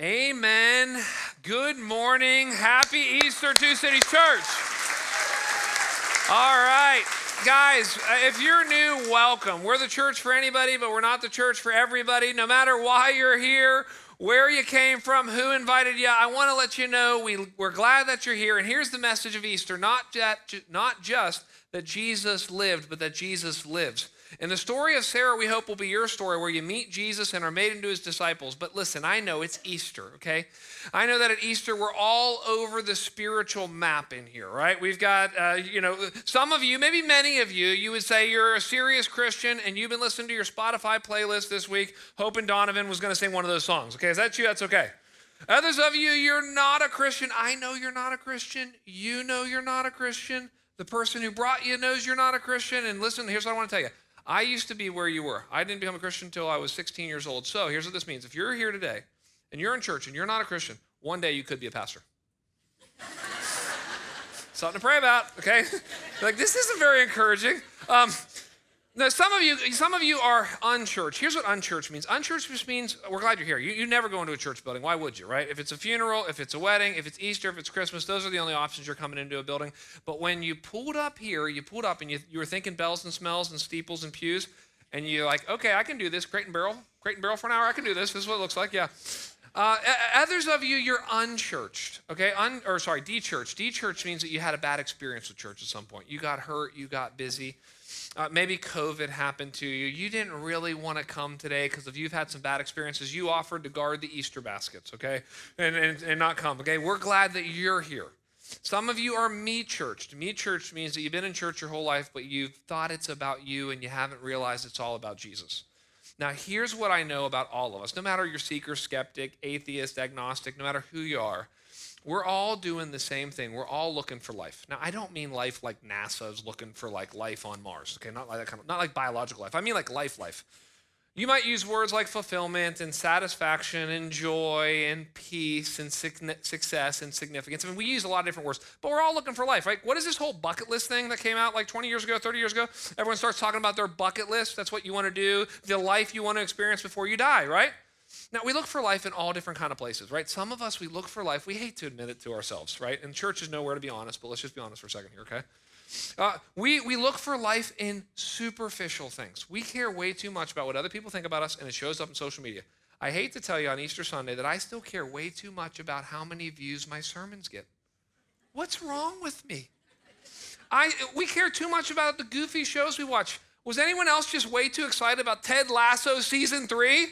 Amen. Good morning. Happy Easter, Two Cities Church. All right, guys, uh, if you're new, welcome. We're the church for anybody, but we're not the church for everybody. No matter why you're here, where you came from, who invited you, I want to let you know we, we're glad that you're here. And here's the message of Easter not, that, not just that Jesus lived, but that Jesus lives. And the story of Sarah, we hope, will be your story where you meet Jesus and are made into his disciples. But listen, I know it's Easter, okay? I know that at Easter, we're all over the spiritual map in here, right? We've got, uh, you know, some of you, maybe many of you, you would say you're a serious Christian and you've been listening to your Spotify playlist this week, hoping Donovan was going to sing one of those songs, okay? Is that you? That's okay. Others of you, you're not a Christian. I know you're not a Christian. You know you're not a Christian. The person who brought you knows you're not a Christian. And listen, here's what I want to tell you I used to be where you were. I didn't become a Christian until I was 16 years old. So here's what this means if you're here today and you're in church and you're not a Christian, one day you could be a pastor. Something to pray about, okay? like, this isn't very encouraging. Um, now, some of you, some of you are unchurched. Here's what unchurched means. Unchurched just means we're glad you're here. You, you never go into a church building. Why would you, right? If it's a funeral, if it's a wedding, if it's Easter, if it's Christmas, those are the only options you're coming into a building. But when you pulled up here, you pulled up and you, you were thinking bells and smells and steeples and pews, and you're like, okay, I can do this. Crate and barrel, crate and barrel for an hour. I can do this. This is what it looks like. Yeah. Uh, others of you, you're unchurched, okay? Un, or sorry, dechurched. Dechurched means that you had a bad experience with church at some point. You got hurt, you got busy. Uh, maybe COVID happened to you. You didn't really want to come today because if you've had some bad experiences, you offered to guard the Easter baskets, okay? And, and, and not come, okay? We're glad that you're here. Some of you are me churched. Me church means that you've been in church your whole life, but you've thought it's about you and you haven't realized it's all about Jesus. Now, here's what I know about all of us no matter you're seeker, skeptic, atheist, agnostic, no matter who you are, we're all doing the same thing. We're all looking for life. Now, I don't mean life like NASA's looking for like life on Mars. Okay, not like that kind of, not like biological life. I mean like life, life. You might use words like fulfillment and satisfaction and joy and peace and success and significance. I mean, we use a lot of different words, but we're all looking for life, right? What is this whole bucket list thing that came out like 20 years ago, 30 years ago? Everyone starts talking about their bucket list. That's what you want to do, the life you want to experience before you die, right? Now, we look for life in all different kind of places, right? Some of us, we look for life. We hate to admit it to ourselves, right? And church is nowhere to be honest, but let's just be honest for a second here, okay? Uh, we, we look for life in superficial things. We care way too much about what other people think about us, and it shows up in social media. I hate to tell you on Easter Sunday that I still care way too much about how many views my sermons get. What's wrong with me? I, we care too much about the goofy shows we watch. Was anyone else just way too excited about Ted Lasso season three?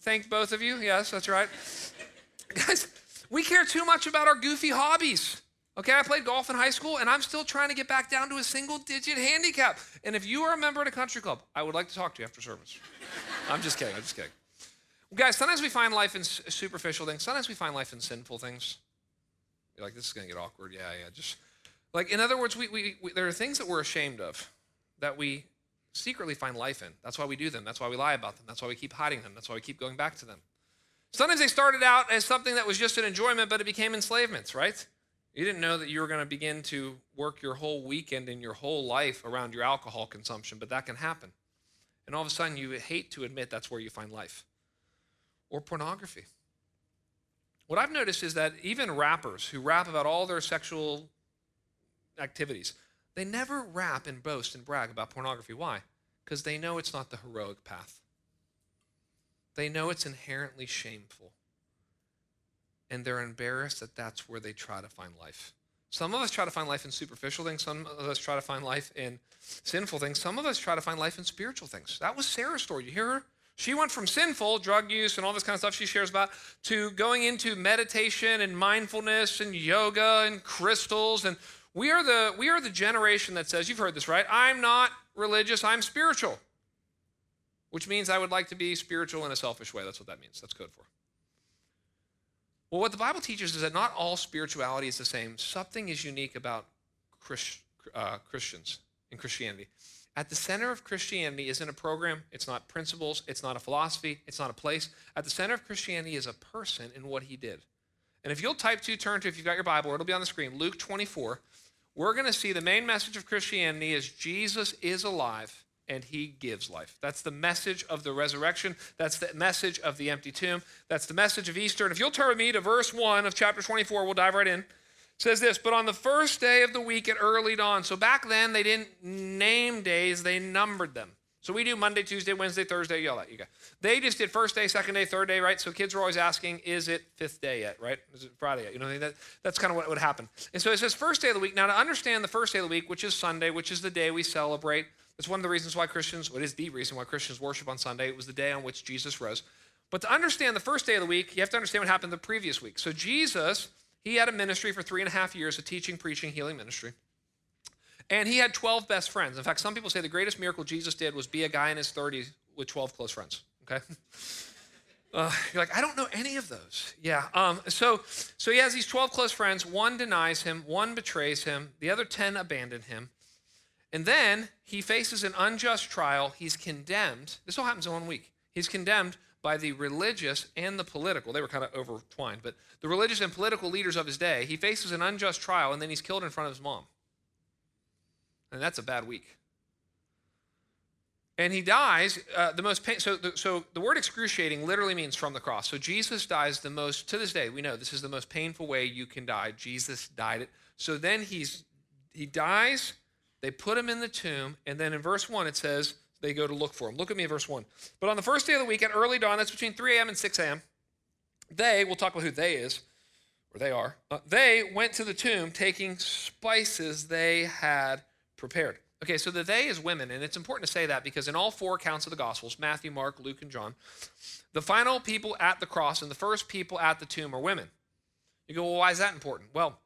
Thank both of you. Yes, that's right. Guys, we care too much about our goofy hobbies. Okay, I played golf in high school and I'm still trying to get back down to a single digit handicap. And if you are a member of a country club, I would like to talk to you after service. I'm just kidding. I'm just kidding. Well, guys, sometimes we find life in superficial things. Sometimes we find life in sinful things. You're like, this is going to get awkward. Yeah, yeah. Just like, in other words, we, we, we, there are things that we're ashamed of that we secretly find life in. That's why we do them. That's why we lie about them. That's why we keep hiding them. That's why we keep going back to them. Sometimes they started out as something that was just an enjoyment, but it became enslavements, right? You didn't know that you were going to begin to work your whole weekend and your whole life around your alcohol consumption, but that can happen. And all of a sudden, you hate to admit that's where you find life. Or pornography. What I've noticed is that even rappers who rap about all their sexual activities, they never rap and boast and brag about pornography. Why? Because they know it's not the heroic path. They know it's inherently shameful. And they're embarrassed that that's where they try to find life. Some of us try to find life in superficial things. Some of us try to find life in sinful things. Some of us try to find life in spiritual things. That was Sarah's story. You hear her? She went from sinful, drug use, and all this kind of stuff she shares about, to going into meditation and mindfulness and yoga and crystals and we are the we are the generation that says, you've heard this, right? I'm not religious, I'm spiritual. Which means I would like to be spiritual in a selfish way. That's what that means. That's code for. Well, what the Bible teaches is that not all spirituality is the same. Something is unique about uh, Christians in Christianity. At the center of Christianity isn't a program, it's not principles, it's not a philosophy, it's not a place. At the center of Christianity is a person and what he did. And if you'll type to, turn to, if you've got your Bible, it'll be on the screen, Luke 24 we're going to see the main message of Christianity is Jesus is alive and he gives life. That's the message of the resurrection. That's the message of the empty tomb. That's the message of Easter. And if you'll turn with me to verse 1 of chapter 24, we'll dive right in. It says this, but on the first day of the week at early dawn. So back then they didn't name days, they numbered them. So we do Monday, Tuesday, Wednesday, Thursday, that. You. They just did first day, second day, third day, right? So kids were always asking, is it fifth day yet, right? Is it Friday yet? You know, that, that's kind of what would happen. And so it says first day of the week. Now to understand the first day of the week, which is Sunday, which is the day we celebrate, that's one of the reasons why Christians, what is the reason why Christians worship on Sunday. It was the day on which Jesus rose. But to understand the first day of the week, you have to understand what happened the previous week. So Jesus, he had a ministry for three and a half years, a teaching, preaching, healing ministry. And he had 12 best friends. In fact, some people say the greatest miracle Jesus did was be a guy in his 30s with 12 close friends. Okay? Uh, you're like, I don't know any of those. Yeah. Um, so, so he has these 12 close friends. One denies him, one betrays him, the other 10 abandon him. And then he faces an unjust trial. He's condemned. This all happens in one week. He's condemned by the religious and the political. They were kind of overtwined, but the religious and political leaders of his day. He faces an unjust trial, and then he's killed in front of his mom. And that's a bad week. And he dies uh, the most pain. So the, so the word excruciating literally means from the cross. So Jesus dies the most, to this day, we know this is the most painful way you can die. Jesus died it. So then he's he dies, they put him in the tomb, and then in verse 1 it says they go to look for him. Look at me verse 1. But on the first day of the week at early dawn, that's between 3 a.m. and 6 a.m., they, we'll talk about who they is, or they are, uh, they went to the tomb taking spices they had prepared. Okay, so the they is women, and it's important to say that because in all four accounts of the Gospels Matthew, Mark, Luke, and John the final people at the cross and the first people at the tomb are women. You go, well, why is that important? Well,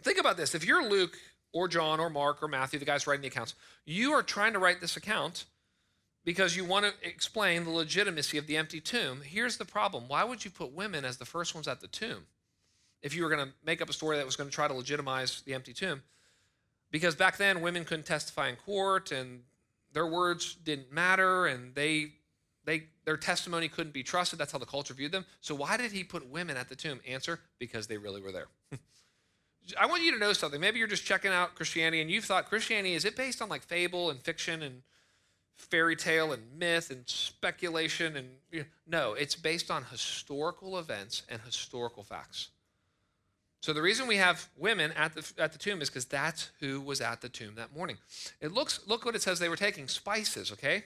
think about this. If you're Luke or John or Mark or Matthew, the guys writing the accounts, you are trying to write this account because you want to explain the legitimacy of the empty tomb. Here's the problem why would you put women as the first ones at the tomb if you were going to make up a story that was going to try to legitimize the empty tomb? Because back then, women couldn't testify in court and their words didn't matter and they, they, their testimony couldn't be trusted. That's how the culture viewed them. So, why did he put women at the tomb? Answer because they really were there. I want you to know something. Maybe you're just checking out Christianity and you've thought Christianity, is it based on like fable and fiction and fairy tale and myth and speculation? And you know, no, it's based on historical events and historical facts. So the reason we have women at the, at the tomb is because that's who was at the tomb that morning. It looks, look what it says they were taking spices, okay?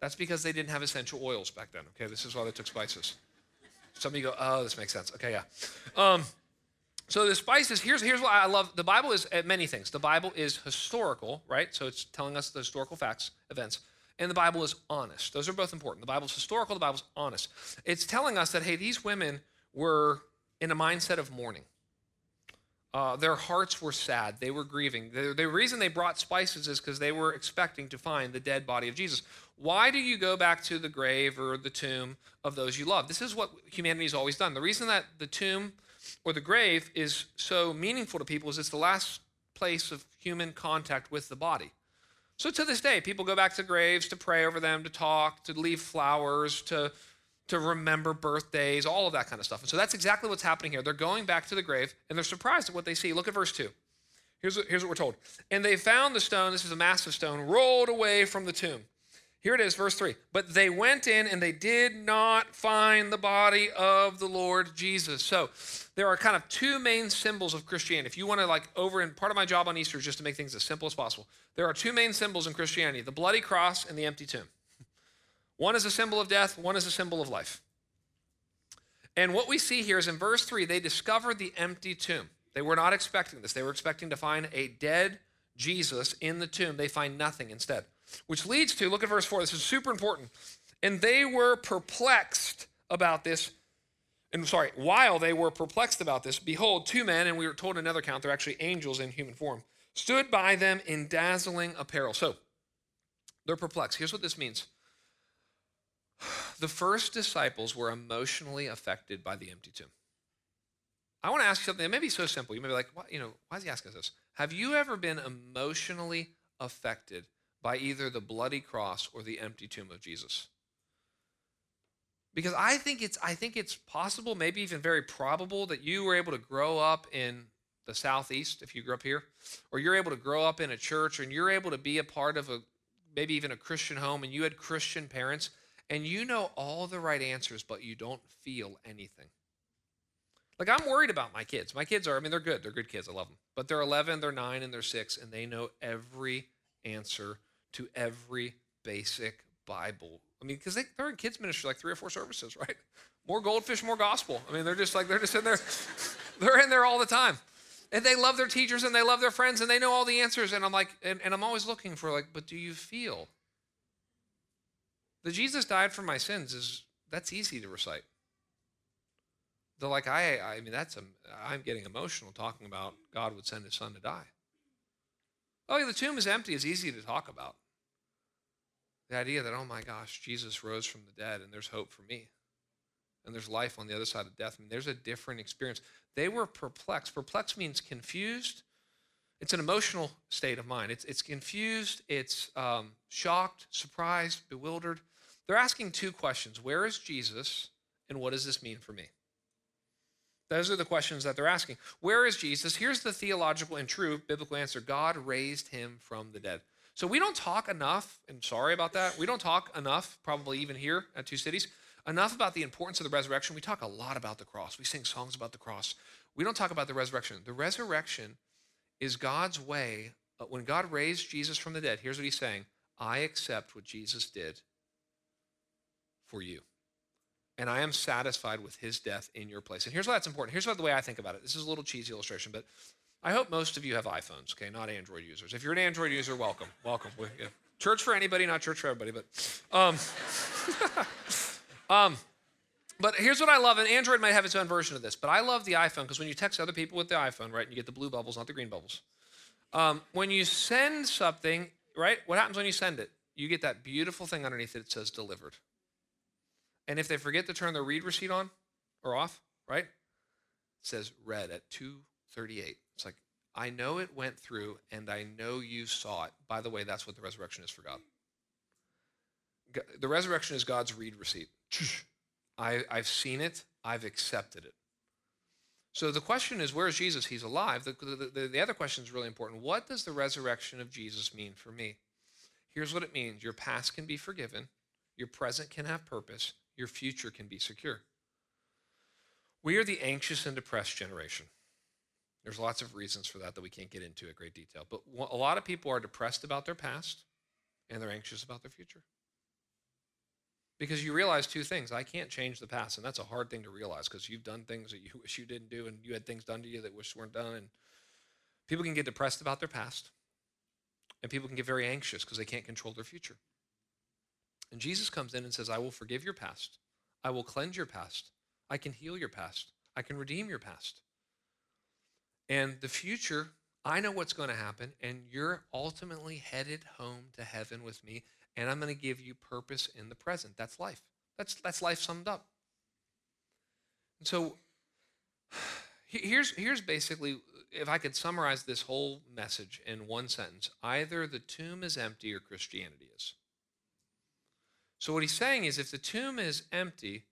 That's because they didn't have essential oils back then, okay? This is why they took spices. Some of you go, oh, this makes sense. Okay, yeah. Um, so the spices, here's, here's what I love. The Bible is uh, many things. The Bible is historical, right? So it's telling us the historical facts, events. And the Bible is honest. Those are both important. The Bible's historical, the Bible's honest. It's telling us that, hey, these women were in a mindset of mourning. Uh, their hearts were sad. They were grieving. The, the reason they brought spices is because they were expecting to find the dead body of Jesus. Why do you go back to the grave or the tomb of those you love? This is what humanity has always done. The reason that the tomb or the grave is so meaningful to people is it's the last place of human contact with the body. So to this day, people go back to graves to pray over them, to talk, to leave flowers, to to remember birthdays, all of that kind of stuff. And so that's exactly what's happening here. They're going back to the grave and they're surprised at what they see. Look at verse 2. Here's what, here's what we're told. And they found the stone, this is a massive stone, rolled away from the tomb. Here it is, verse 3. But they went in and they did not find the body of the Lord Jesus. So there are kind of two main symbols of Christianity. If you want to, like, over, and part of my job on Easter is just to make things as simple as possible. There are two main symbols in Christianity the bloody cross and the empty tomb. One is a symbol of death, one is a symbol of life. And what we see here is in verse 3, they discovered the empty tomb. They were not expecting this. They were expecting to find a dead Jesus in the tomb. They find nothing instead. Which leads to, look at verse 4, this is super important. And they were perplexed about this. And sorry, while they were perplexed about this, behold, two men, and we were told another count, they're actually angels in human form, stood by them in dazzling apparel. So they're perplexed. Here's what this means the first disciples were emotionally affected by the empty tomb. I want to ask you something that may be so simple. You may be like, what, you know, why is he asking us this? Have you ever been emotionally affected by either the bloody cross or the empty tomb of Jesus? Because I think it's I think it's possible, maybe even very probable, that you were able to grow up in the southeast if you grew up here, or you're able to grow up in a church and you're able to be a part of a maybe even a Christian home and you had Christian parents and you know all the right answers, but you don't feel anything. Like, I'm worried about my kids. My kids are, I mean, they're good. They're good kids. I love them. But they're 11, they're 9, and they're 6, and they know every answer to every basic Bible. I mean, because they, they're in kids' ministry like three or four services, right? More goldfish, more gospel. I mean, they're just like, they're just in there, they're in there all the time. And they love their teachers and they love their friends and they know all the answers. And I'm like, and, and I'm always looking for like, but do you feel? The Jesus died for my sins is that's easy to recite. They're like, I, I mean, that's, a, I'm getting emotional talking about God would send his son to die. Oh, yeah, the tomb is empty is easy to talk about. The idea that, oh my gosh, Jesus rose from the dead and there's hope for me. And there's life on the other side of death. I mean, there's a different experience. They were perplexed. Perplexed means confused. It's an emotional state of mind. It's, it's confused, it's um, shocked, surprised, bewildered. They're asking two questions Where is Jesus, and what does this mean for me? Those are the questions that they're asking. Where is Jesus? Here's the theological and true biblical answer God raised him from the dead. So we don't talk enough, and sorry about that, we don't talk enough, probably even here at Two Cities, enough about the importance of the resurrection. We talk a lot about the cross. We sing songs about the cross. We don't talk about the resurrection. The resurrection is God's way. Uh, when God raised Jesus from the dead, here's what he's saying I accept what Jesus did for you and I am satisfied with his death in your place. And here's why that's important. Here's what the way I think about it. This is a little cheesy illustration, but I hope most of you have iPhones, okay, not Android users. If you're an Android user, welcome. Welcome. Church for anybody, not church for everybody, but um, um, but here's what I love, and Android might have its own version of this, but I love the iPhone because when you text other people with the iPhone, right, and you get the blue bubbles, not the green bubbles. Um, when you send something, right, what happens when you send it? You get that beautiful thing underneath it that says delivered. And if they forget to turn their read receipt on or off, right? It says read at 238. It's like, I know it went through and I know you saw it. By the way, that's what the resurrection is for God. The resurrection is God's read receipt. I, I've seen it, I've accepted it. So the question is, where is Jesus? He's alive. The, the, the, other question is really important. What does the resurrection of Jesus mean for me? Here's what it means your past can be forgiven, your present can have purpose, your future can be secure. We are the anxious and depressed generation. There's lots of reasons for that that we can't get into at great detail. But a lot of people are depressed about their past and they're anxious about their future. Because you realize two things. I can't change the past, and that's a hard thing to realize because you've done things that you wish you didn't do, and you had things done to you that wish weren't done. And people can get depressed about their past, and people can get very anxious because they can't control their future. And Jesus comes in and says, I will forgive your past. I will cleanse your past. I can heal your past. I can redeem your past. And the future, I know what's going to happen, and you're ultimately headed home to heaven with me, and I'm going to give you purpose in the present. That's life. That's, that's life summed up. And so here's, here's basically, if I could summarize this whole message in one sentence either the tomb is empty or Christianity is. So, what he's saying is if the tomb is empty,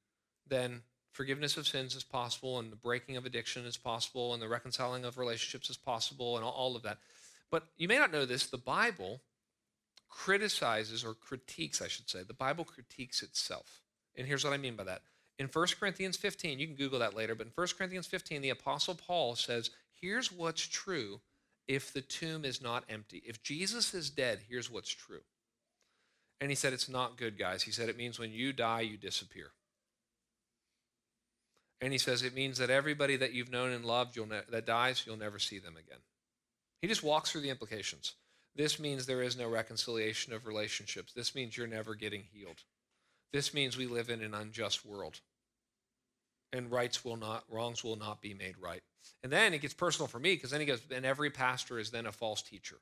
then forgiveness of sins is possible, and the breaking of addiction is possible, and the reconciling of relationships is possible, and all of that. But you may not know this the Bible criticizes or critiques, I should say, the Bible critiques itself. And here's what I mean by that. In 1 Corinthians 15, you can Google that later, but in 1 Corinthians 15, the Apostle Paul says, Here's what's true if the tomb is not empty. If Jesus is dead, here's what's true. And he said, It's not good, guys. He said, It means when you die, you disappear. And he says, It means that everybody that you've known and loved ne- that dies, you'll never see them again. He just walks through the implications. This means there is no reconciliation of relationships. This means you're never getting healed. This means we live in an unjust world. And rights will not, wrongs will not be made right. And then it gets personal for me because then he goes, and every pastor is then a false teacher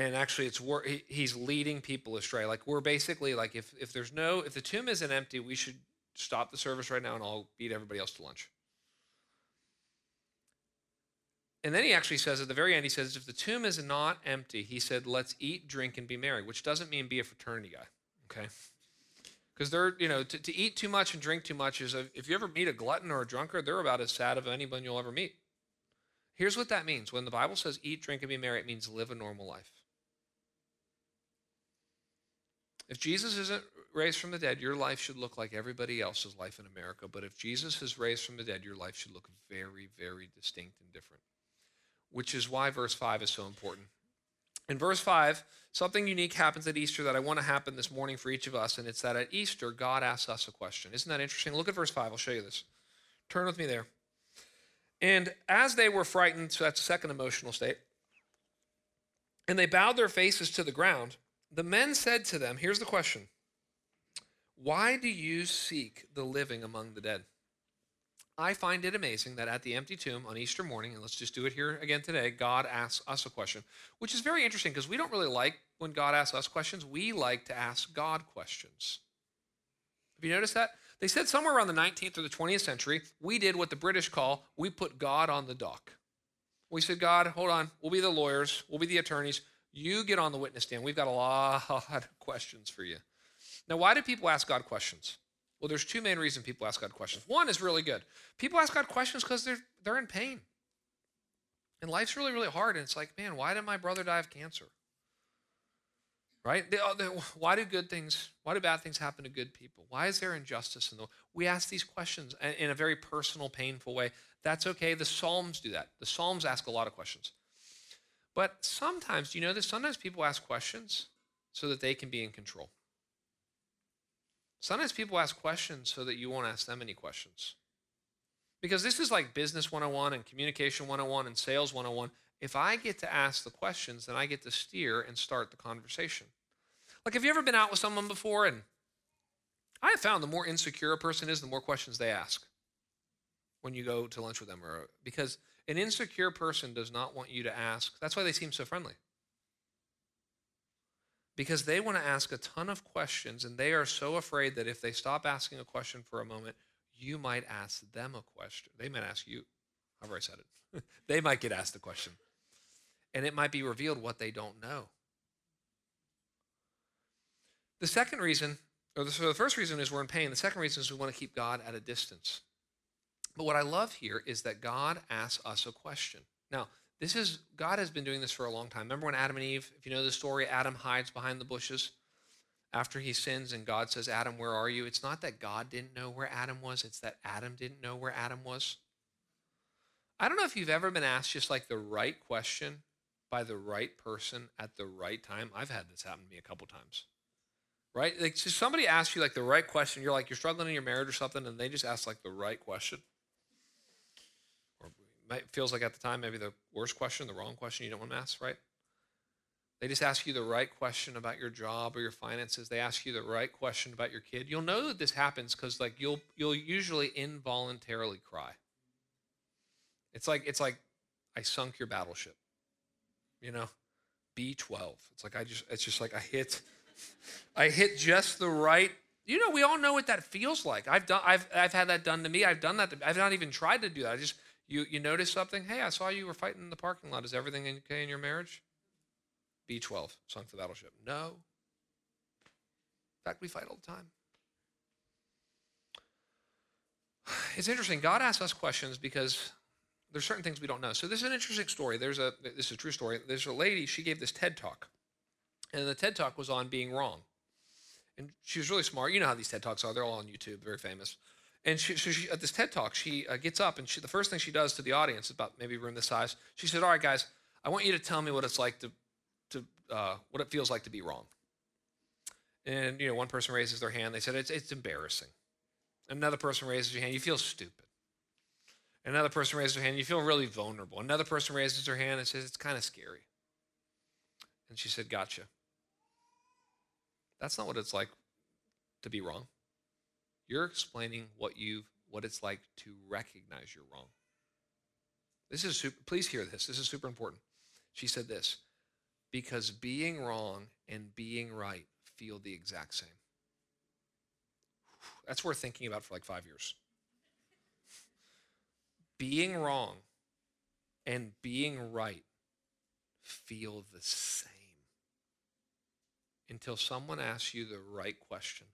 and actually it's he's leading people astray. Like we're basically like if if there's no if the tomb isn't empty we should stop the service right now and i'll beat everybody else to lunch. And then he actually says at the very end he says if the tomb is not empty he said let's eat drink and be merry which doesn't mean be a fraternity guy okay? Because they're you know to, to eat too much and drink too much is a, if you ever meet a glutton or a drunkard they're about as sad of anyone you'll ever meet. Here's what that means. When the bible says eat drink and be merry it means live a normal life If Jesus isn't raised from the dead, your life should look like everybody else's life in America. But if Jesus is raised from the dead, your life should look very, very distinct and different. Which is why verse 5 is so important. In verse 5, something unique happens at Easter that I want to happen this morning for each of us, and it's that at Easter, God asks us a question. Isn't that interesting? Look at verse 5. I'll show you this. Turn with me there. And as they were frightened, so that's the second emotional state, and they bowed their faces to the ground, the men said to them, Here's the question Why do you seek the living among the dead? I find it amazing that at the empty tomb on Easter morning, and let's just do it here again today, God asks us a question, which is very interesting because we don't really like when God asks us questions. We like to ask God questions. Have you noticed that? They said somewhere around the 19th or the 20th century, we did what the British call we put God on the dock. We said, God, hold on, we'll be the lawyers, we'll be the attorneys. You get on the witness stand. We've got a lot of questions for you. Now, why do people ask God questions? Well, there's two main reasons people ask God questions. One is really good. People ask God questions because they're they're in pain. And life's really, really hard. And it's like, man, why did my brother die of cancer? Right? They, uh, they, why do good things, why do bad things happen to good people? Why is there injustice in the world? We ask these questions in a very personal, painful way. That's okay. The Psalms do that. The Psalms ask a lot of questions. But sometimes, do you know this? Sometimes people ask questions so that they can be in control. Sometimes people ask questions so that you won't ask them any questions. Because this is like business 101 and communication 101 and sales 101. If I get to ask the questions, then I get to steer and start the conversation. Like, have you ever been out with someone before? And I have found the more insecure a person is, the more questions they ask when you go to lunch with them. Or, because an insecure person does not want you to ask. That's why they seem so friendly because they want to ask a ton of questions and they are so afraid that if they stop asking a question for a moment, you might ask them a question. They might ask you, however I said it. they might get asked a question. And it might be revealed what they don't know. The second reason, or the, so the first reason is we're in pain. The second reason is we want to keep God at a distance. But what I love here is that God asks us a question. Now, this is, God has been doing this for a long time. Remember when Adam and Eve, if you know the story, Adam hides behind the bushes after he sins and God says, Adam, where are you? It's not that God didn't know where Adam was, it's that Adam didn't know where Adam was. I don't know if you've ever been asked just like the right question by the right person at the right time. I've had this happen to me a couple times. Right? Like so somebody asks you like the right question, you're like you're struggling in your marriage or something, and they just ask like the right question feels like at the time maybe the worst question, the wrong question you don't want to ask, right? They just ask you the right question about your job or your finances. They ask you the right question about your kid. You'll know that this happens because like you'll you'll usually involuntarily cry. It's like it's like I sunk your battleship. You know? B12. It's like I just it's just like I hit I hit just the right you know, we all know what that feels like. I've done I've I've had that done to me. I've done that. To, I've not even tried to do that. I just you, you notice something? Hey, I saw you were fighting in the parking lot. Is everything okay in your marriage? B12, sunk the battleship. No. In fact, we fight all the time. It's interesting. God asks us questions because there's certain things we don't know. So this is an interesting story. There's a this is a true story. There's a lady, she gave this TED talk. And the TED talk was on being wrong. And she was really smart. You know how these TED talks are. They're all on YouTube, very famous. And she, so she, at this TED talk, she uh, gets up and she, the first thing she does to the audience, about maybe room this size, she said, "All right, guys, I want you to tell me what it's like to, to uh, what it feels like to be wrong." And you know, one person raises their hand. They said, "It's it's embarrassing." Another person raises their hand. You feel stupid. Another person raises their hand. You feel really vulnerable. Another person raises their hand and says, "It's kind of scary." And she said, "Gotcha." That's not what it's like to be wrong. You're explaining what you've what it's like to recognize you're wrong. This is super, please hear this. This is super important. She said this because being wrong and being right feel the exact same. That's worth thinking about for like five years. being wrong and being right feel the same until someone asks you the right question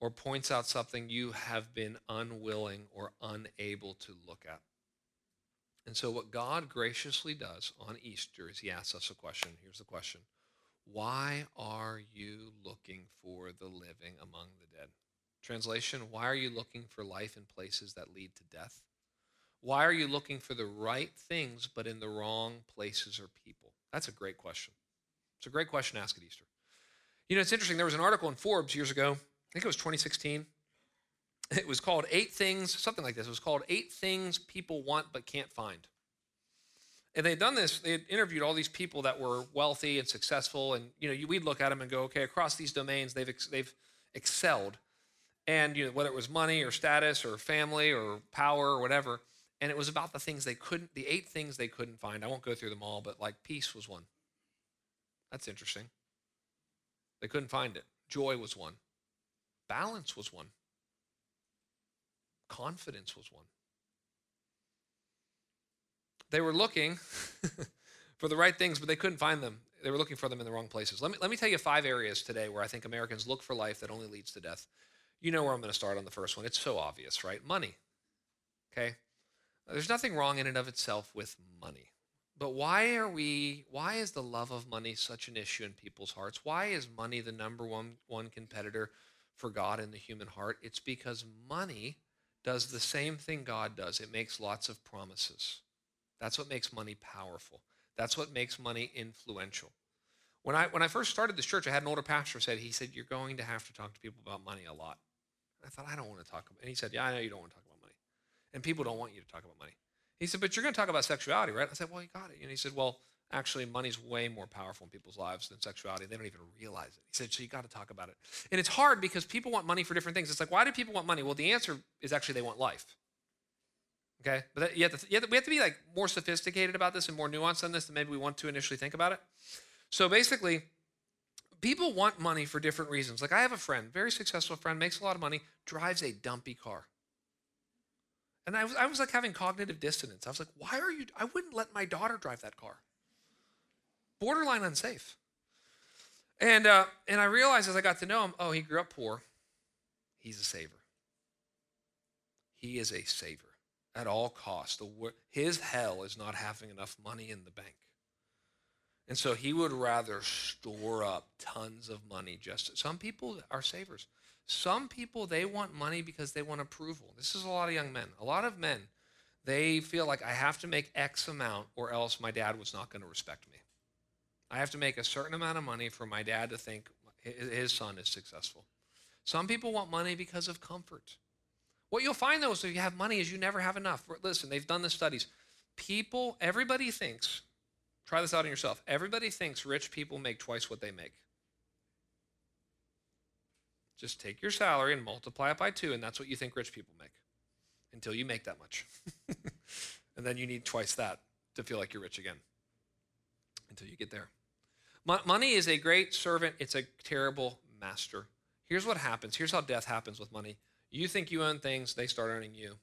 or points out something you have been unwilling or unable to look at. And so, what God graciously does on Easter is He asks us a question. Here's the question Why are you looking for the living among the dead? Translation Why are you looking for life in places that lead to death? Why are you looking for the right things but in the wrong places or people? That's a great question. It's a great question to ask at Easter. You know, it's interesting. There was an article in Forbes years ago, think it was 2016. It was called Eight Things, something like this. It was called Eight Things People Want But Can't Find. And they'd done this, they had interviewed all these people that were wealthy and successful. And, you know, we'd look at them and go, okay, across these domains, they've, they've excelled. And, you know, whether it was money or status or family or power or whatever. And it was about the things they couldn't, the eight things they couldn't find. I won't go through them all, but like peace was one. That's interesting. They couldn't find it. Joy was one. Balance was one. Confidence was one. They were looking for the right things, but they couldn't find them. They were looking for them in the wrong places. Let me, let me tell you five areas today where I think Americans look for life that only leads to death. You know where I'm going to start on the first one. It's so obvious, right? Money. Okay? There's nothing wrong in and of itself with money. But why are we, why is the love of money such an issue in people's hearts? Why is money the number one, one competitor for God in the human heart? It's because money does the same thing God does. It makes lots of promises. That's what makes money powerful. That's what makes money influential. When I, when I first started this church, I had an older pastor said, he said, you're going to have to talk to people about money a lot. I thought, I don't want to talk about, and he said, yeah, I know you don't want to talk about money. And people don't want you to talk about money. He said, but you're going to talk about sexuality, right? I said, well, you got it. And he said, well, actually, money's way more powerful in people's lives than sexuality. They don't even realize it. He said, so you got to talk about it. And it's hard because people want money for different things. It's like, why do people want money? Well, the answer is actually they want life. Okay, but that, you have to, you have to, we have to be like more sophisticated about this and more nuanced on this than maybe we want to initially think about it. So basically, people want money for different reasons. Like I have a friend, very successful friend, makes a lot of money, drives a dumpy car. And I was, I was like having cognitive dissonance. I was like, why are you? I wouldn't let my daughter drive that car. Borderline unsafe. And, uh, and I realized as I got to know him, oh, he grew up poor. He's a saver. He is a saver at all costs. His hell is not having enough money in the bank. And so he would rather store up tons of money just some people are savers. Some people, they want money because they want approval. This is a lot of young men. A lot of men, they feel like I have to make X amount or else my dad was not going to respect me. I have to make a certain amount of money for my dad to think his son is successful. Some people want money because of comfort. What you'll find though is if you have money is you never have enough. Listen, they've done the studies. People, everybody thinks, try this out on yourself. Everybody thinks rich people make twice what they make. Just take your salary and multiply it by two, and that's what you think rich people make until you make that much. and then you need twice that to feel like you're rich again until you get there. Money is a great servant, it's a terrible master. Here's what happens. Here's how death happens with money. You think you own things, they start owning you.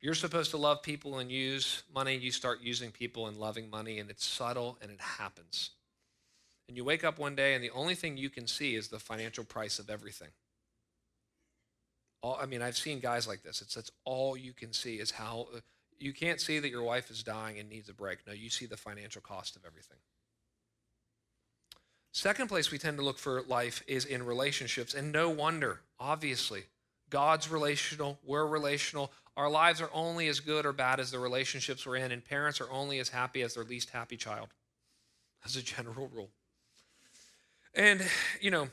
You're supposed to love people and use money, you start using people and loving money, and it's subtle and it happens and you wake up one day and the only thing you can see is the financial price of everything. All, I mean, I've seen guys like this. It's that's all you can see is how uh, you can't see that your wife is dying and needs a break. No, you see the financial cost of everything. Second place we tend to look for life is in relationships, and no wonder, obviously. God's relational, we're relational. Our lives are only as good or bad as the relationships we're in, and parents are only as happy as their least happy child, as a general rule. And, you know,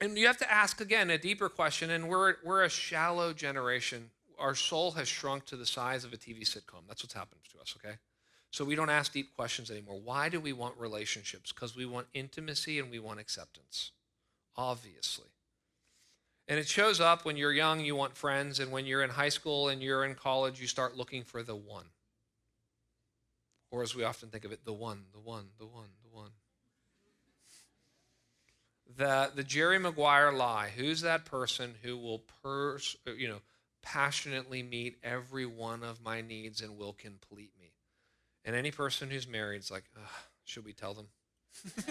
and you have to ask again a deeper question, and we're, we're a shallow generation. Our soul has shrunk to the size of a TV sitcom. That's what's happened to us, okay? So we don't ask deep questions anymore. Why do we want relationships? Because we want intimacy and we want acceptance, obviously. And it shows up when you're young, you want friends, and when you're in high school and you're in college, you start looking for the one. Or as we often think of it, the one, the one, the one, the one the, the Jerry Maguire lie. Who's that person who will pers- you know, passionately meet every one of my needs and will complete me? And any person who's married is like, should we tell them?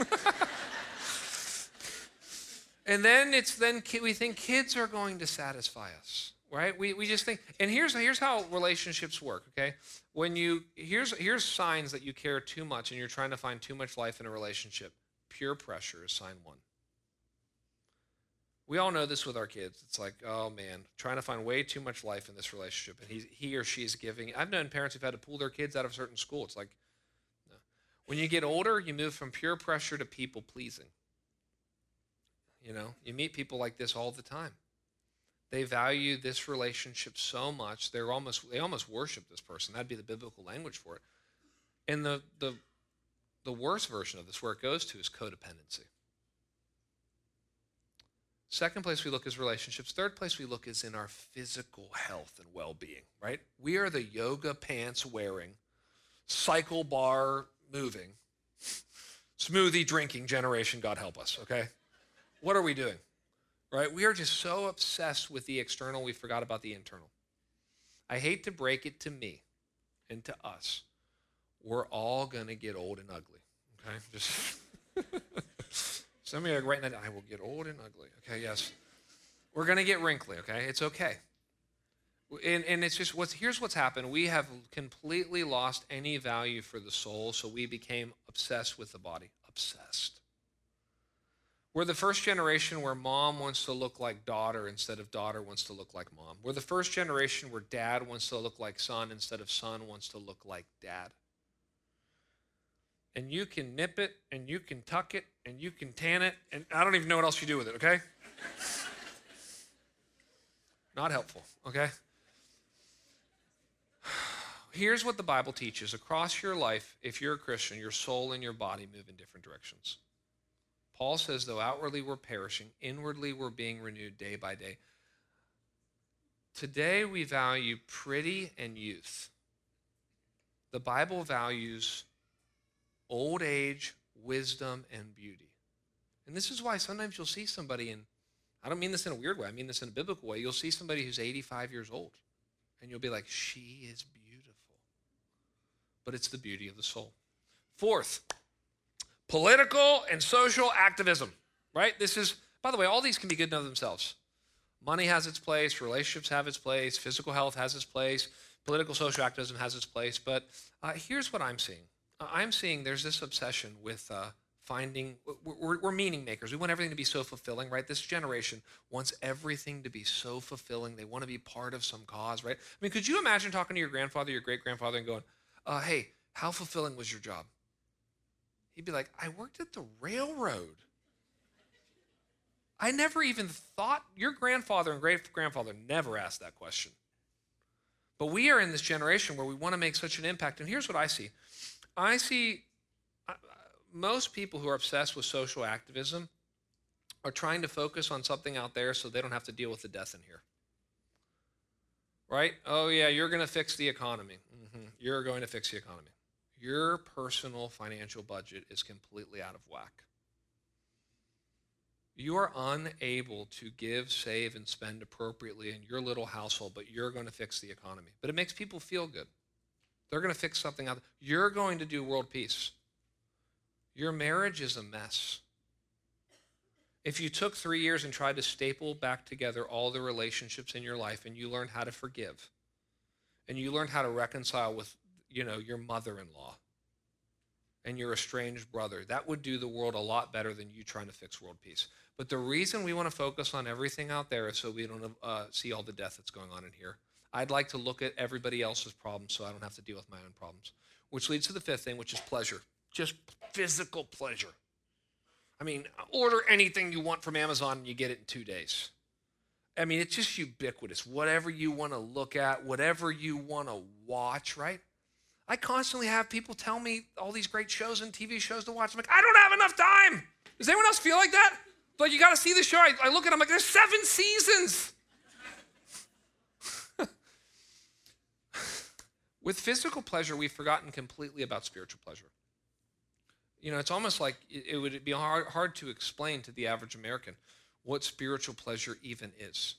and then it's then we think kids are going to satisfy us right we, we just think and here's here's how relationships work okay when you here's here's signs that you care too much and you're trying to find too much life in a relationship pure pressure is sign one. We all know this with our kids. It's like, oh man, trying to find way too much life in this relationship. And he, he or she's giving. I've known parents who've had to pull their kids out of certain school. It's like, no. when you get older, you move from pure pressure to people pleasing. You know, you meet people like this all the time. They value this relationship so much, they're almost they almost worship this person. That'd be the biblical language for it. And the the the worst version of this, where it goes to, is codependency. Second place we look is relationships. Third place we look is in our physical health and well being, right? We are the yoga pants wearing, cycle bar moving, smoothie drinking generation, God help us, okay? What are we doing? Right? We are just so obsessed with the external, we forgot about the internal. I hate to break it to me and to us. We're all going to get old and ugly, okay? Just. Some of you are writing that. I will get old and ugly. Okay, yes. We're going to get wrinkly. Okay, it's okay. And, and it's just what's here's what's happened. We have completely lost any value for the soul, so we became obsessed with the body. Obsessed. We're the first generation where mom wants to look like daughter instead of daughter wants to look like mom. We're the first generation where dad wants to look like son instead of son wants to look like dad and you can nip it and you can tuck it and you can tan it and I don't even know what else you do with it, okay? Not helpful, okay? Here's what the Bible teaches across your life, if you're a Christian, your soul and your body move in different directions. Paul says, though outwardly we're perishing, inwardly we're being renewed day by day. Today we value pretty and youth. The Bible values old age, wisdom, and beauty. And this is why sometimes you'll see somebody, and I don't mean this in a weird way, I mean this in a biblical way. You'll see somebody who's 85 years old, and you'll be like, she is beautiful. But it's the beauty of the soul. Fourth, political and social activism, right? This is, by the way, all these can be good in of themselves. Money has its place, relationships have its place, physical health has its place, political social activism has its place. But uh, here's what I'm seeing I'm seeing there's this obsession with uh, finding, we're, we're, meaning makers. We want everything to be so fulfilling, right? This generation wants everything to be so fulfilling. They want to be part of some cause, right? I mean, could you imagine talking to your grandfather, your great grandfather, and going, uh, hey, how fulfilling was your job? He'd be like, I worked at the railroad. I never even thought, your grandfather and great grandfather never asked that question. But we are in this generation where we want to make such an impact. And here's what I see I see most people who are obsessed with social activism are trying to focus on something out there so they don't have to deal with the death in here. Right? Oh, yeah, you're going to fix the economy. Mm-hmm. You're going to fix the economy. Your personal financial budget is completely out of whack. You are unable to give, save, and spend appropriately in your little household, but you're going to fix the economy. But it makes people feel good. They're going to fix something out. You're going to do world peace. Your marriage is a mess. If you took three years and tried to staple back together all the relationships in your life and you learned how to forgive and you learned how to reconcile with, you know, your mother-in-law and your estranged brother, that would do the world a lot better than you trying to fix world peace. But the reason we want to focus on everything out there is so we don't uh, see all the death that's going on in here. I'd like to look at everybody else's problems so I don't have to deal with my own problems. Which leads to the fifth thing, which is pleasure. Just physical pleasure. I mean, order anything you want from Amazon and you get it in two days. I mean, it's just ubiquitous. Whatever you want to look at, whatever you want to watch, right? I constantly have people tell me all these great shows and TV shows to watch. I'm like, I don't have enough time. Does anyone else feel like that? Like, you got to see the show. I, I look at it, I'm like, there's seven seasons. With physical pleasure, we've forgotten completely about spiritual pleasure. You know, it's almost like it would be hard, hard to explain to the average American what spiritual pleasure even is.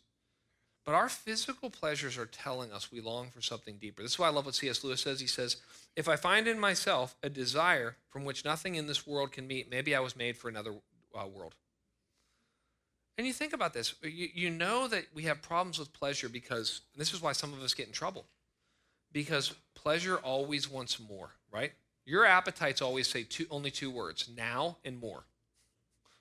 But our physical pleasures are telling us we long for something deeper. This is why I love what C.S. Lewis says. He says, If I find in myself a desire from which nothing in this world can meet, maybe I was made for another uh, world. And you think about this. You, you know that we have problems with pleasure because, this is why some of us get in trouble because pleasure always wants more, right? Your appetites always say two, only two words now and more.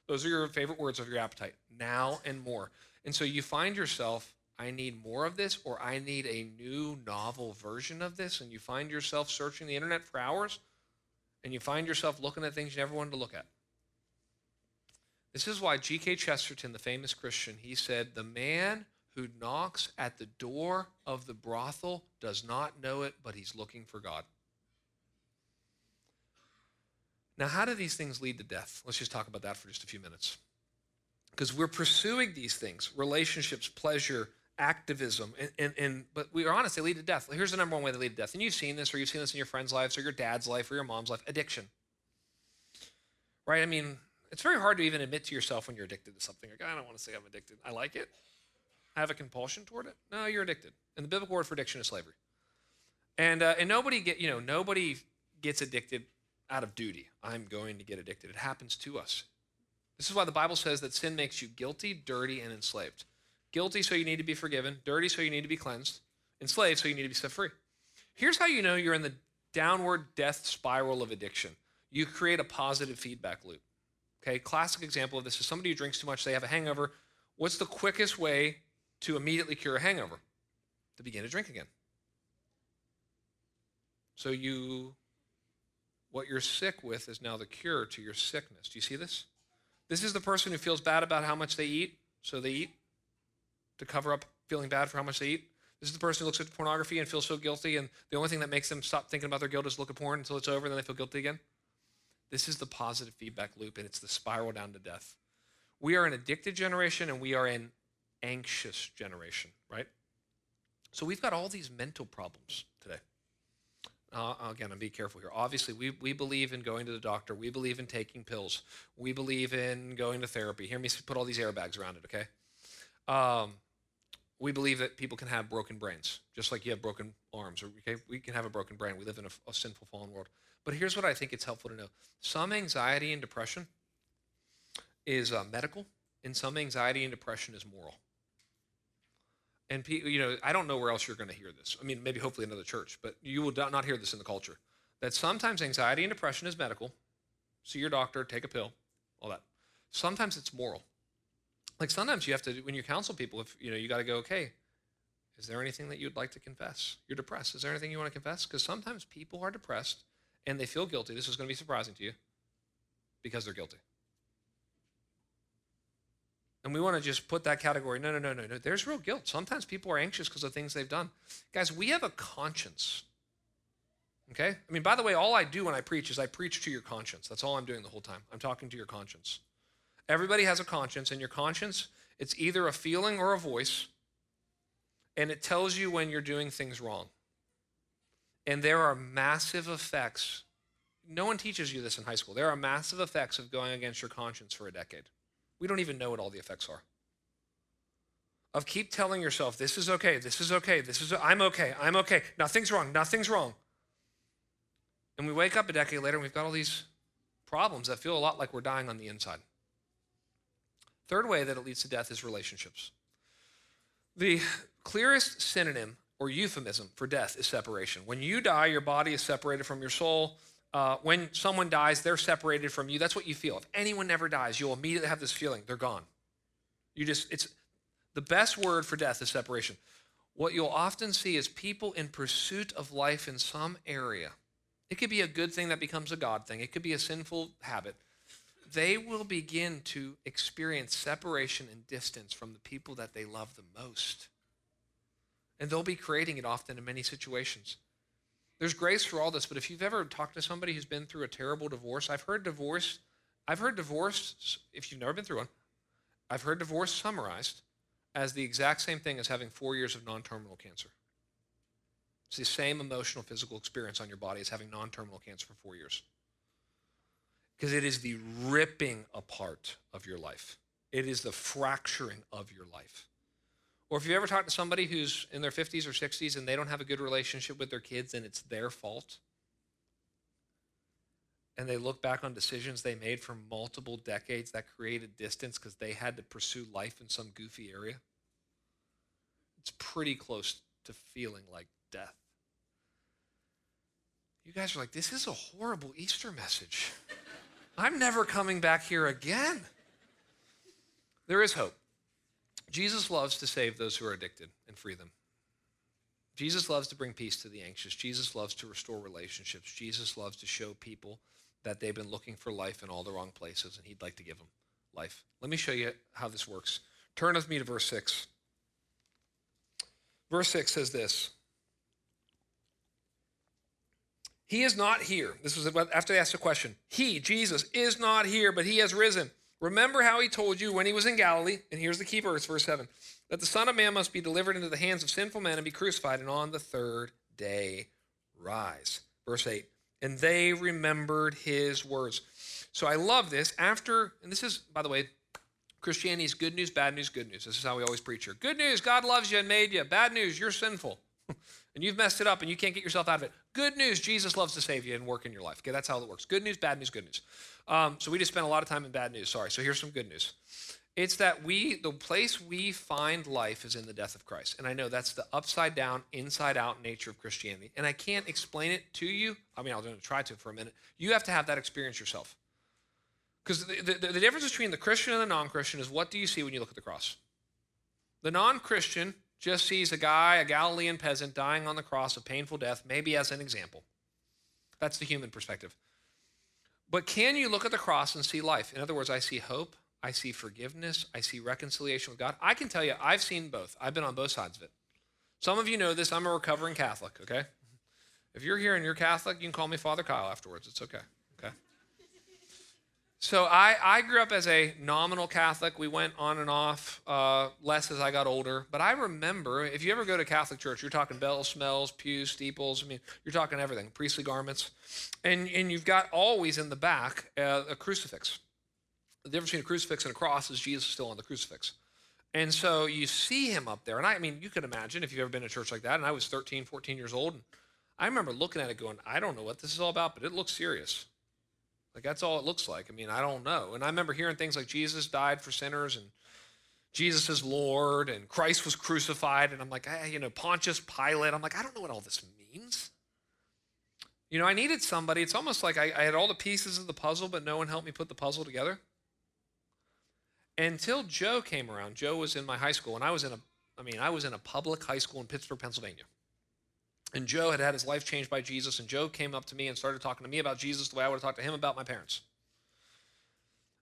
Those are your favorite words of your appetite. Now and more. And so you find yourself, I need more of this, or I need a new novel version of this. And you find yourself searching the internet for hours, and you find yourself looking at things you never wanted to look at. This is why G.K. Chesterton, the famous Christian, he said, The man who knocks at the door of the brothel does not know it, but he's looking for God. Now, how do these things lead to death? Let's just talk about that for just a few minutes. Because we're pursuing these things relationships, pleasure, activism, and, and, and, but we are honest, they lead to death. Here's the number one way they lead to death. And you've seen this, or you've seen this in your friends' lives, or your dad's life, or your mom's life addiction. Right? I mean, it's very hard to even admit to yourself when you're addicted to something. Like, I don't want to say I'm addicted. I like it. Have a compulsion toward it. No, you're addicted. And the biblical word for addiction is slavery. And uh, and nobody get you know nobody gets addicted out of duty. I'm going to get addicted. It happens to us. This is why the Bible says that sin makes you guilty, dirty, and enslaved. Guilty, so you need to be forgiven. Dirty, so you need to be cleansed. Enslaved, so you need to be set free. Here's how you know you're in the downward death spiral of addiction. You create a positive feedback loop. Okay, classic example of this is somebody who drinks too much, they have a hangover. What's the quickest way to immediately cure a hangover? To begin to drink again. So you what you're sick with is now the cure to your sickness. Do you see this? This is the person who feels bad about how much they eat, so they eat to cover up feeling bad for how much they eat. This is the person who looks at pornography and feels so guilty, and the only thing that makes them stop thinking about their guilt is look at porn until it's over, and then they feel guilty again. This is the positive feedback loop, and it's the spiral down to death. We are an addicted generation, and we are an anxious generation, right? So we've got all these mental problems today. Uh, again, I'm be careful here. Obviously, we, we believe in going to the doctor. We believe in taking pills. We believe in going to therapy. Hear me put all these airbags around it, okay? Um, we believe that people can have broken brains, just like you have broken arms. Okay, we can have a broken brain. We live in a, a sinful, fallen world. But here's what I think it's helpful to know: some anxiety and depression is uh, medical, and some anxiety and depression is moral. And you know, I don't know where else you're going to hear this. I mean, maybe hopefully another church, but you will not hear this in the culture. That sometimes anxiety and depression is medical. See your doctor, take a pill, all that. Sometimes it's moral. Like sometimes you have to when you counsel people, if you know, you got to go, okay, is there anything that you'd like to confess? You're depressed. Is there anything you want to confess? Because sometimes people are depressed and they feel guilty. This is going to be surprising to you because they're guilty. And we want to just put that category. No, no, no, no, no. There's real guilt. Sometimes people are anxious because of things they've done. Guys, we have a conscience. Okay? I mean, by the way, all I do when I preach is I preach to your conscience. That's all I'm doing the whole time. I'm talking to your conscience. Everybody has a conscience, and your conscience, it's either a feeling or a voice, and it tells you when you're doing things wrong. And there are massive effects. No one teaches you this in high school. There are massive effects of going against your conscience for a decade. We don't even know what all the effects are. Of keep telling yourself, this is okay, this is okay, this is, I'm okay, I'm okay, nothing's wrong, nothing's wrong. And we wake up a decade later and we've got all these problems that feel a lot like we're dying on the inside. Third way that it leads to death is relationships. The clearest synonym or euphemism for death is separation. When you die, your body is separated from your soul, uh, when someone dies, they're separated from you. That's what you feel. If anyone never dies, you'll immediately have this feeling they're gone. You just, it's the best word for death is separation. What you'll often see is people in pursuit of life in some area. It could be a good thing that becomes a God thing, it could be a sinful habit. They will begin to experience separation and distance from the people that they love the most. And they'll be creating it often in many situations. There's grace for all this, but if you've ever talked to somebody who's been through a terrible divorce, I've heard divorce, I've heard divorce, if you've never been through one, I've heard divorce summarized as the exact same thing as having four years of non terminal cancer. It's the same emotional, physical experience on your body as having non terminal cancer for four years. Because it is the ripping apart of your life, it is the fracturing of your life. Or if you've ever talked to somebody who's in their 50s or 60s and they don't have a good relationship with their kids and it's their fault, and they look back on decisions they made for multiple decades that created distance because they had to pursue life in some goofy area, it's pretty close to feeling like death. You guys are like, this is a horrible Easter message. I'm never coming back here again. There is hope. Jesus loves to save those who are addicted and free them. Jesus loves to bring peace to the anxious. Jesus loves to restore relationships. Jesus loves to show people that they've been looking for life in all the wrong places and he'd like to give them life. Let me show you how this works. Turn with me to verse 6. Verse 6 says this He is not here. This was after they asked the question. He, Jesus, is not here, but he has risen. Remember how he told you when he was in Galilee, and here's the key verse, verse 7, that the Son of Man must be delivered into the hands of sinful men and be crucified, and on the third day rise. Verse 8, and they remembered his words. So I love this. After, and this is, by the way, Christianity's good news, bad news, good news. This is how we always preach here. Good news, God loves you and made you. Bad news, you're sinful. and you've messed it up and you can't get yourself out of it. Good news, Jesus loves to save you and work in your life. Okay, that's how it works. Good news, bad news, good news. Um, so we just spent a lot of time in bad news. Sorry. So here's some good news. It's that we, the place we find life is in the death of Christ. And I know that's the upside down, inside out nature of Christianity. And I can't explain it to you. I mean, I'll try to for a minute. You have to have that experience yourself. Because the, the, the difference between the Christian and the non Christian is what do you see when you look at the cross? The non Christian just sees a guy, a Galilean peasant, dying on the cross, a painful death, maybe as an example. That's the human perspective. But can you look at the cross and see life? In other words, I see hope, I see forgiveness, I see reconciliation with God. I can tell you, I've seen both. I've been on both sides of it. Some of you know this. I'm a recovering Catholic, okay? If you're here and you're Catholic, you can call me Father Kyle afterwards. It's okay, okay? So I, I grew up as a nominal Catholic. We went on and off uh, less as I got older. But I remember, if you ever go to Catholic church, you're talking bells, smells, pews, steeples. I mean, you're talking everything, priestly garments. And, and you've got always in the back uh, a crucifix. The difference between a crucifix and a cross is Jesus is still on the crucifix. And so you see him up there. And I, I mean, you can imagine if you've ever been to church like that. And I was 13, 14 years old. And I remember looking at it going, I don't know what this is all about, but it looks serious. Like that's all it looks like. I mean, I don't know. And I remember hearing things like Jesus died for sinners and Jesus is Lord and Christ was crucified. And I'm like, hey, you know, Pontius Pilate. I'm like, I don't know what all this means. You know, I needed somebody. It's almost like I, I had all the pieces of the puzzle, but no one helped me put the puzzle together. Until Joe came around. Joe was in my high school, and I was in a, I mean, I was in a public high school in Pittsburgh, Pennsylvania. And Joe had had his life changed by Jesus, and Joe came up to me and started talking to me about Jesus the way I would have talked to him about my parents.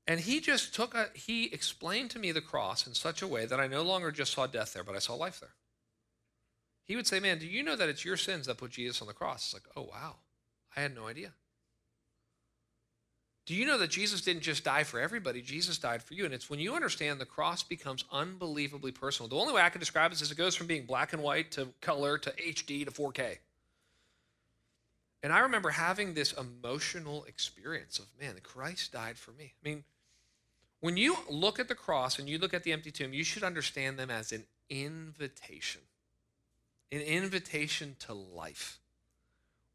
And he just took a, he explained to me the cross in such a way that I no longer just saw death there, but I saw life there. He would say, Man, do you know that it's your sins that put Jesus on the cross? It's like, oh, wow. I had no idea. Do you know that Jesus didn't just die for everybody? Jesus died for you. And it's when you understand the cross becomes unbelievably personal. The only way I can describe it is it goes from being black and white to color to HD to 4K. And I remember having this emotional experience of, man, Christ died for me. I mean, when you look at the cross and you look at the empty tomb, you should understand them as an invitation, an invitation to life.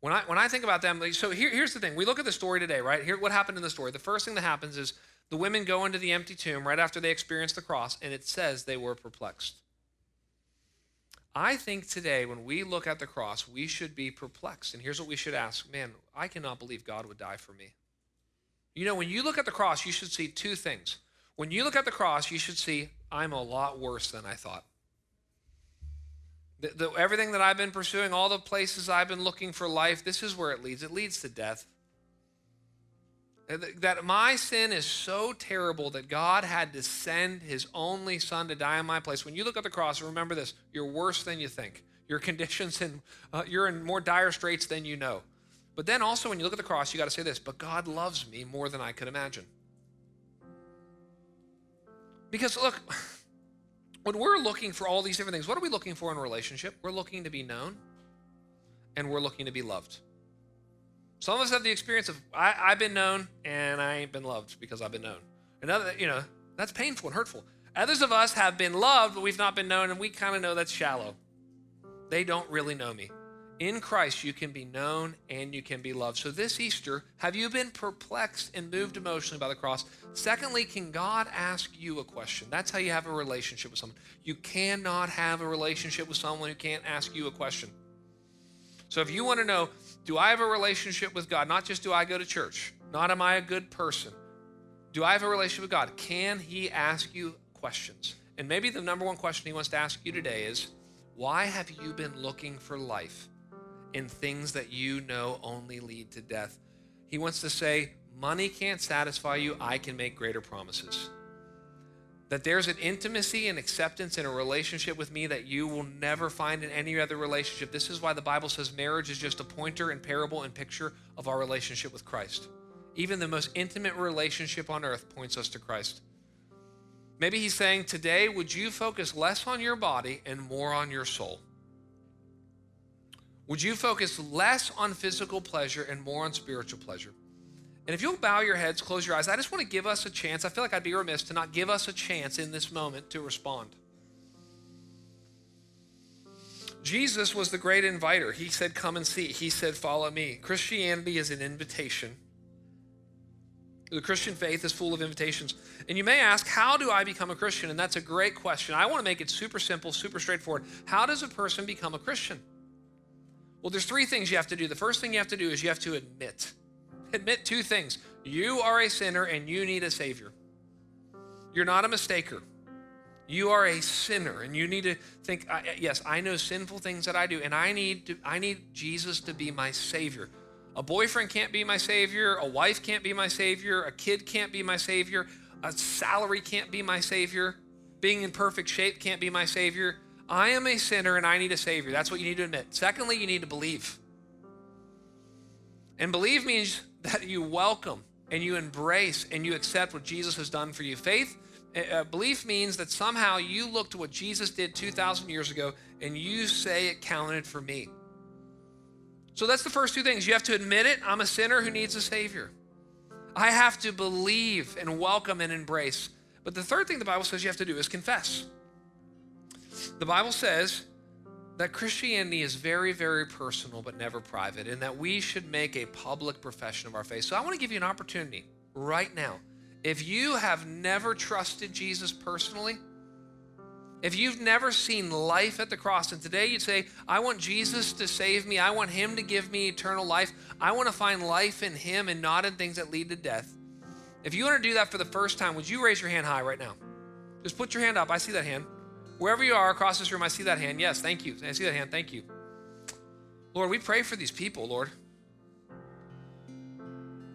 When I, when I think about them, so here, here's the thing. We look at the story today, right? Here, what happened in the story? The first thing that happens is the women go into the empty tomb right after they experience the cross, and it says they were perplexed. I think today, when we look at the cross, we should be perplexed. And here's what we should ask Man, I cannot believe God would die for me. You know, when you look at the cross, you should see two things. When you look at the cross, you should see, I'm a lot worse than I thought. The, the, everything that I've been pursuing, all the places I've been looking for life, this is where it leads. It leads to death. That my sin is so terrible that God had to send his only son to die in my place. When you look at the cross, remember this you're worse than you think. Your conditions, and uh, you're in more dire straits than you know. But then also, when you look at the cross, you got to say this, but God loves me more than I could imagine. Because look, when we're looking for all these different things, what are we looking for in a relationship? We're looking to be known and we're looking to be loved. Some of us have the experience of I, have been known and I ain't been loved because I've been known. Another, you know, that's painful and hurtful. Others of us have been loved, but we've not been known, and we kind of know that's shallow. They don't really know me. In Christ, you can be known and you can be loved. So, this Easter, have you been perplexed and moved emotionally by the cross? Secondly, can God ask you a question? That's how you have a relationship with someone. You cannot have a relationship with someone who can't ask you a question. So, if you want to know, do I have a relationship with God? Not just do I go to church, not am I a good person. Do I have a relationship with God? Can He ask you questions. And maybe the number one question he wants to ask you today is why have you been looking for life in things that you know only lead to death? He wants to say, money can't satisfy you, I can make greater promises. That there's an intimacy and acceptance in a relationship with me that you will never find in any other relationship. This is why the Bible says marriage is just a pointer and parable and picture of our relationship with Christ. Even the most intimate relationship on earth points us to Christ. Maybe he's saying, Today, would you focus less on your body and more on your soul? Would you focus less on physical pleasure and more on spiritual pleasure? And if you'll bow your heads, close your eyes, I just want to give us a chance. I feel like I'd be remiss to not give us a chance in this moment to respond. Jesus was the great inviter. He said, Come and see. He said, Follow me. Christianity is an invitation. The Christian faith is full of invitations. And you may ask, How do I become a Christian? And that's a great question. I want to make it super simple, super straightforward. How does a person become a Christian? Well, there's three things you have to do. The first thing you have to do is you have to admit admit two things you are a sinner and you need a Savior. You're not a mistaker. You are a sinner and you need to think yes, I know sinful things that I do and I need to I need Jesus to be my savior. A boyfriend can't be my savior, a wife can't be my savior, a kid can't be my savior, a salary can't be my savior, being in perfect shape can't be my savior. I am a sinner and I need a savior. That's what you need to admit. Secondly, you need to believe. And believe means that you welcome and you embrace and you accept what Jesus has done for you. Faith, uh, belief means that somehow you look to what Jesus did 2,000 years ago and you say it counted for me. So that's the first two things. You have to admit it. I'm a sinner who needs a Savior. I have to believe and welcome and embrace. But the third thing the Bible says you have to do is confess. The Bible says that Christianity is very, very personal but never private, and that we should make a public profession of our faith. So I want to give you an opportunity right now. If you have never trusted Jesus personally, if you've never seen life at the cross, and today you'd say, I want Jesus to save me, I want Him to give me eternal life, I want to find life in Him and not in things that lead to death. If you want to do that for the first time, would you raise your hand high right now? Just put your hand up. I see that hand. Wherever you are across this room, I see that hand. Yes, thank you. I see that hand. Thank you. Lord, we pray for these people, Lord.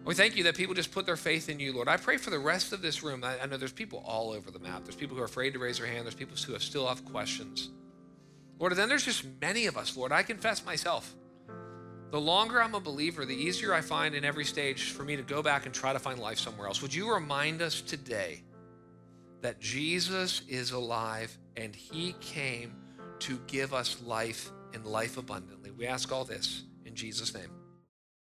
We thank you that people just put their faith in you, Lord. I pray for the rest of this room. I, know there's people all over the map. There's people who are afraid to raise their hand. There's people who have still have questions. Lord, and then there's just many of us, Lord. I confess myself. The longer I'm a believer, the easier I find in every stage for me to go back and try to find life somewhere else. Would you remind us today that Jesus is alive and he came to give us life and life abundantly. We ask all this in Jesus' name.